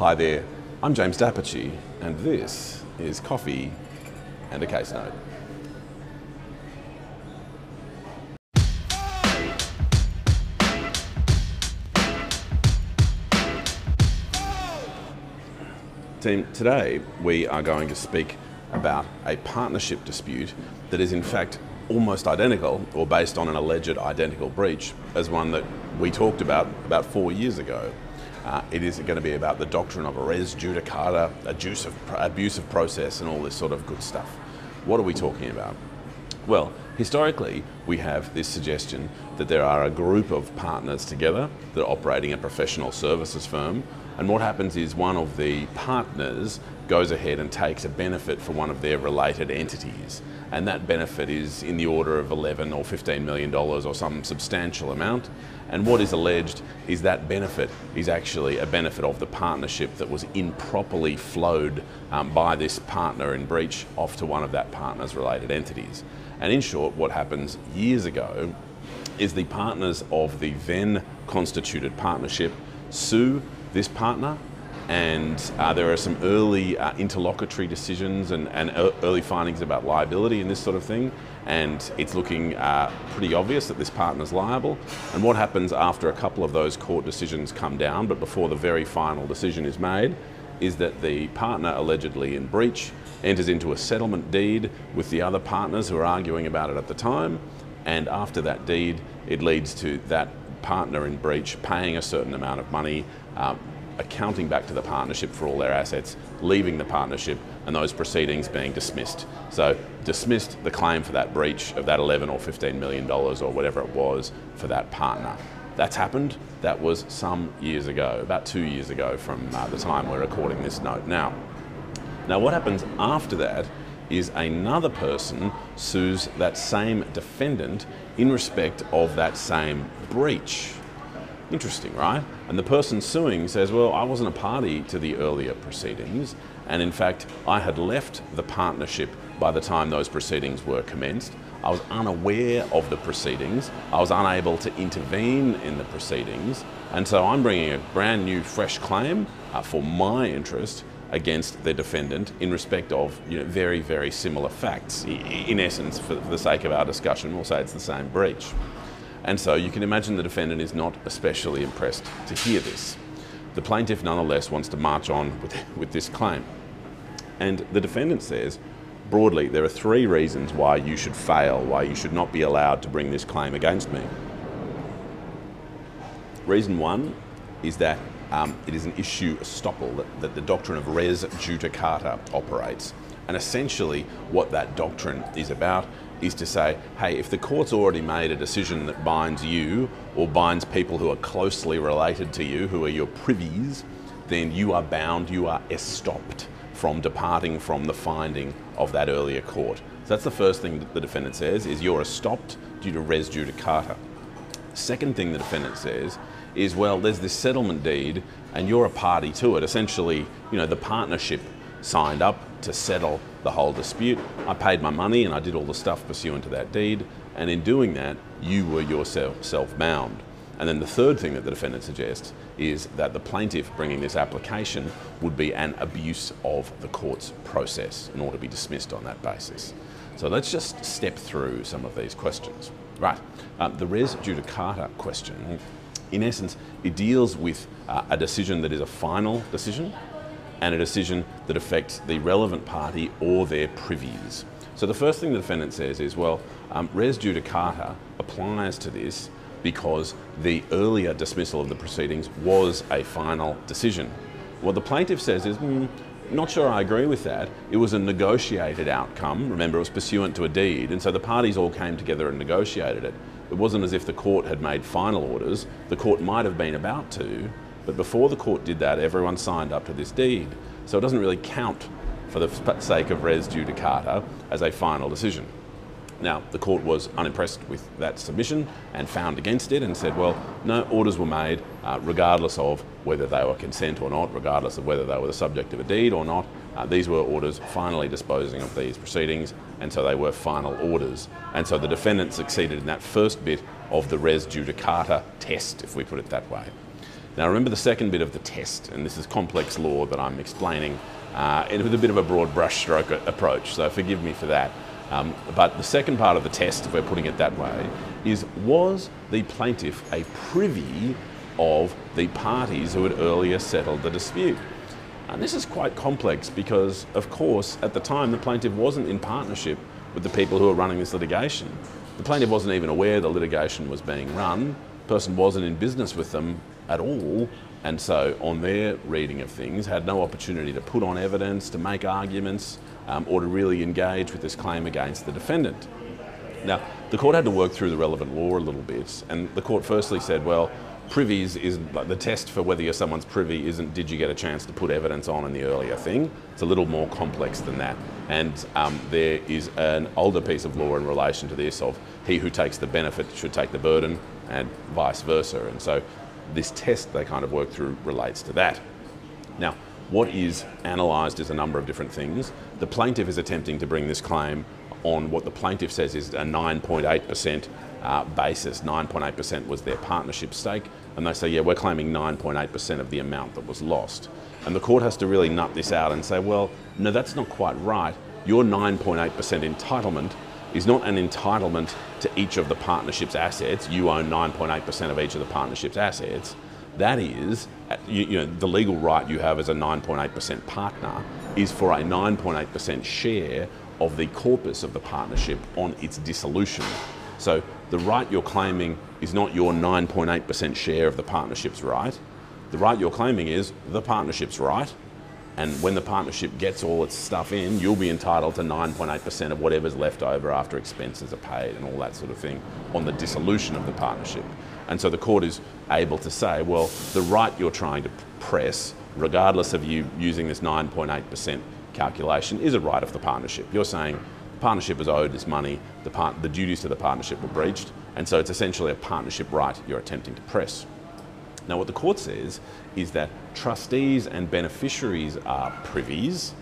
Hi there, I'm James D'Apice, and this is Coffee and a Case Note. Team, today we are going to speak about a partnership dispute that is in fact almost identical or based on an alleged identical breach as one that we talked about about four years ago. Uh, it is going to be about the doctrine of a res judicata, abusive, abuse of process, and all this sort of good stuff. What are we talking about? Well, historically, we have this suggestion that there are a group of partners together that are operating a professional services firm and what happens is one of the partners goes ahead and takes a benefit for one of their related entities. And that benefit is in the order of 11 or 15 million dollars or some substantial amount. And what is alleged is that benefit is actually a benefit of the partnership that was improperly flowed um, by this partner in breach off to one of that partner's related entities. And in short, what happens years ago is the partners of the then constituted partnership sue this partner and uh, there are some early uh, interlocutory decisions and, and, early findings about liability and this sort of thing. And it's looking uh, pretty obvious that this partner's liable. And what happens after a couple of those court decisions come down, but before the very final decision is made, is that the partner allegedly in breach enters into a settlement deed with the other partners who are arguing about it at the time. And after that deed, it leads to that partner in breach paying a certain amount of money, um, accounting back to the partnership for all their assets, leaving the partnership, and those proceedings being dismissed. So, dismissed the claim for that breach of that 11 or 15 million dollars or whatever it was for that partner. That's happened. That was some years ago, about two years ago from uh, the time we're recording this note now. Now, what happens after that is another person sues that same defendant in respect of that same breach. Interesting, right? And the person suing says, Well, I wasn't a party to the earlier proceedings, and in fact, I had left the partnership by the time those proceedings were commenced. I was unaware of the proceedings, I was unable to intervene in the proceedings, and so I'm bringing a brand new, fresh claim uh, for my interest against the defendant in respect of you know, very, very similar facts. In essence, for the sake of our discussion, we'll say it's the same breach. And so you can imagine the defendant is not especially impressed to hear this. The plaintiff nonetheless wants to march on with, with this claim. And the defendant says, broadly, there are three reasons why you should fail, why you should not be allowed to bring this claim against me. Reason one is that um, it is an issue estoppel that, that the doctrine of res judicata operates. And essentially, what that doctrine is about is to say, hey, if the court's already made a decision that binds you or binds people who are closely related to you, who are your privies, then you are bound, you are estopped from departing from the finding of that earlier court. So that's the first thing the defendant says is you're estopped due to res judicata. Second thing the defendant says is, well, there's this settlement deed and you're a party to it. Essentially, you know, the partnership signed up to settle the whole dispute. I paid my money and I did all the stuff pursuant to that deed. And in doing that, you were yourself self bound. And then the third thing that the defendant suggests is that the plaintiff bringing this application would be an abuse of the court's process and ought to be dismissed on that basis. So let's just step through some of these questions. Right, uh, the res judicata question, in essence, it deals with uh, a decision that is a final decision and a decision that affects the relevant party or their privies. So the first thing the defendant says is, well, um, res judicata applies to this because the earlier dismissal of the proceedings was a final decision. What the plaintiff says is, mm, not sure I agree with that. It was a negotiated outcome. Remember, it was pursuant to a deed, and so the parties all came together and negotiated it. It wasn't as if the court had made final orders. The court might have been about to, but before the court did that, everyone signed up to this deed. So it doesn't really count for the sake of res judicata as a final decision. Now, the court was unimpressed with that submission and found against it and said, well, no, orders were made uh, regardless of whether they were consent or not, regardless of whether they were the subject of a deed or not. Uh, these were orders finally disposing of these proceedings, and so they were final orders. And so the defendant succeeded in that first bit of the res judicata test, if we put it that way. Now remember the second bit of the test, and this is complex law that I'm explaining uh, with a bit of a broad brushstroke approach, so forgive me for that. Um, but the second part of the test, if we're putting it that way, is was the plaintiff a privy of the parties who had earlier settled the dispute? And this is quite complex because, of course, at the time the plaintiff wasn't in partnership with the people who were running this litigation. The plaintiff wasn't even aware the litigation was being run. Person wasn't in business with them at all, and so on their reading of things had no opportunity to put on evidence, to make arguments, um, or to really engage with this claim against the defendant. Now, the court had to work through the relevant law a little bit, and the court firstly said, well, privies is the test for whether you're someone's privy isn't did you get a chance to put evidence on in the earlier thing. It's a little more complex than that. And um, there is an older piece of law in relation to this of he who takes the benefit should take the burden and vice versa. And so this test they kind of work through relates to that. Now, what is analysed is a number of different things. The plaintiff is attempting to bring this claim on what the plaintiff says is a 9.8% uh, basis. 9.8% was their partnership stake, and they say, yeah, we're claiming 9.8% of the amount that was lost. And the court has to really nut this out and say, well, no, that's not quite right. Your 9.8% entitlement is not an entitlement to each of the partnership's assets. You own 9.8% of each of the partnership's assets. That is, you, you know, the legal right you have as a 9.8% partner is for a 9.8% share of the corpus of the partnership on its dissolution. So the right you're claiming is not your 9.8% share of the partnership's right. The right you're claiming is the partnership's right. And when the partnership gets all its stuff in, you'll be entitled to 9.8% of whatever's left over after expenses are paid and all that sort of thing on the dissolution of the partnership. And so the court is able to say, well, the right you're trying to press, regardless of you using this 9.8% calculation, is a right of the partnership. You're saying partnership is owed this money, the, part, the duties to the partnership were breached, and so it's essentially a partnership right you're attempting to press. Now, what the court says is that trustees and beneficiaries are privies,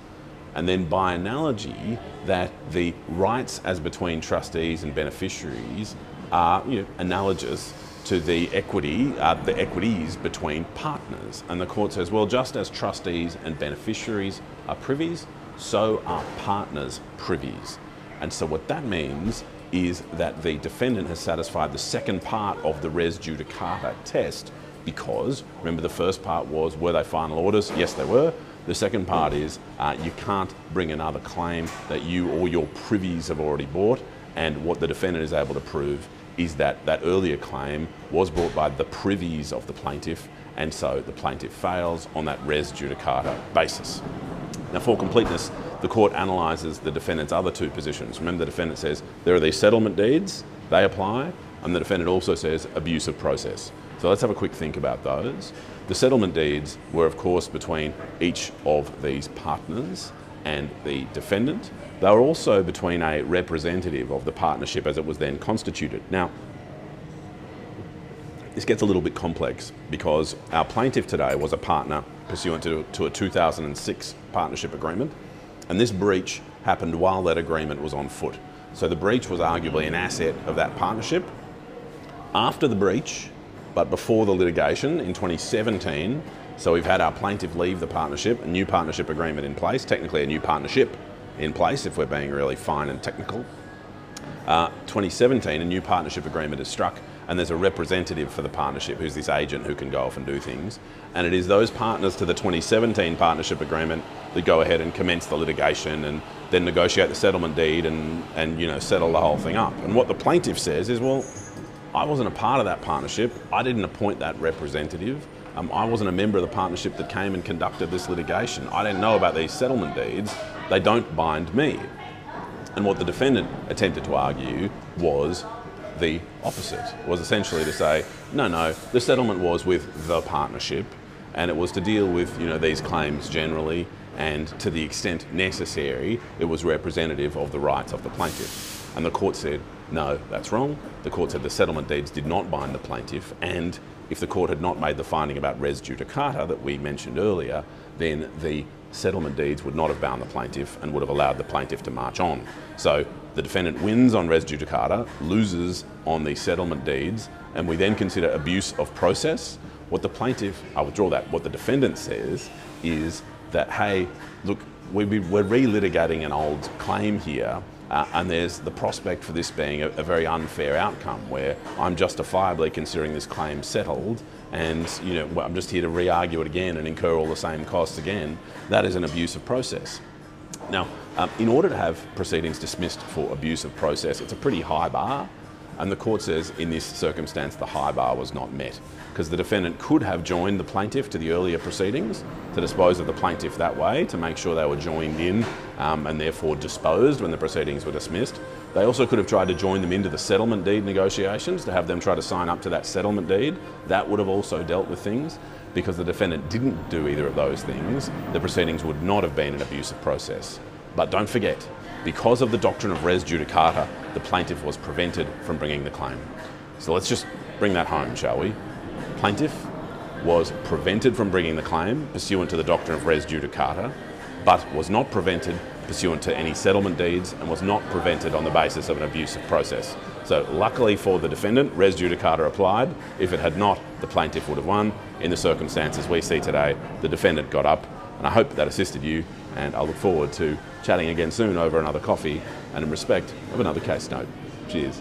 and then by analogy, that the rights as between trustees and beneficiaries are you know, analogous to the equity, uh, the equities between partners. And the court says, well, just as trustees and beneficiaries are privies, so are partners privies. And so what that means is that the defendant has satisfied the second part of the res judicata test because, remember the first part was, were they final orders? Yes, they were. The second part is uh, you can't bring another claim that you or your privies have already bought. And what the defendant is able to prove is that that earlier claim was brought by the privies of the plaintiff, and so the plaintiff fails on that res judicata basis. Now, for completeness, the court analyses the defendant's other two positions. Remember, the defendant says there are these settlement deeds, they apply, and the defendant also says abuse of process. So let's have a quick think about those. The settlement deeds were, of course, between each of these partners and the defendant. They were also between a representative of the partnership as it was then constituted. Now, this gets a little bit complex because our plaintiff today was a partner pursuant to, to a 2006 partnership agreement, and this breach happened while that agreement was on foot. So the breach was arguably an asset of that partnership. After the breach, but before the litigation in 2017, so we've had our plaintiff leave the partnership, a new partnership agreement in place, technically a new partnership in place if we're being really fine and technical. Uh, 2017, a new partnership agreement is struck and there's a representative for the partnership who's this agent who can go off and do things. And it is those partners to the 2017 partnership agreement that go ahead and commence the litigation and then negotiate the settlement deed and, and you know settle the whole thing up. And what the plaintiff says is, well, I wasn't a part of that partnership. I didn't appoint that representative. Um, I wasn't a member of the partnership that came and conducted this litigation. I didn't know about these settlement deeds. They don't bind me. And what the defendant attempted to argue was the opposite, was essentially to say, no, no, the settlement was with the partnership and it was to deal with you know, these claims generally and to the extent necessary, it was representative of the rights of the plaintiff. And the court said, no, that's wrong. The court said the settlement deeds did not bind the plaintiff and if the court had not made the finding about res judicata that we mentioned earlier, then the settlement deeds would not have bound the plaintiff and would have allowed the plaintiff to march on. So the defendant wins on res judicata, loses on the settlement deeds, and we then consider abuse of process. What the plaintiff, I withdraw that, what the defendant says is that, hey, look, we're relitigating an old claim here uh, and there's the prospect for this being a, a, very unfair outcome where I'm justifiably considering this claim settled and you know I'm just here to re-argue it again and incur all the same costs again. That is an abuse of process. Now, um, in order to have proceedings dismissed for abuse of process, it's a pretty high bar and the court says in this circumstance the high bar was not met because the defendant could have joined the plaintiff to the earlier proceedings to dispose of the plaintiff that way to make sure they were joined in um, and therefore disposed when the proceedings were dismissed. They also could have tried to join them into the settlement deed negotiations to have them try to sign up to that settlement deed. That would have also dealt with things. Because the defendant didn't do either of those things, the proceedings would not have been an abuse of process. But don't forget, because of the doctrine of res judicata, the plaintiff was prevented from bringing the claim. So let's just bring that home, shall we? Plaintiff was prevented from bringing the claim pursuant to the doctrine of res judicata, but was not prevented pursuant to any settlement deeds and was not prevented on the basis of an abuse of process. So luckily for the defendant, res judicata applied. If it had not, the plaintiff would have won. In the circumstances we see today, the defendant got up and I hope that assisted you and I look forward to chatting again soon over another coffee and in respect of another case note. Cheers.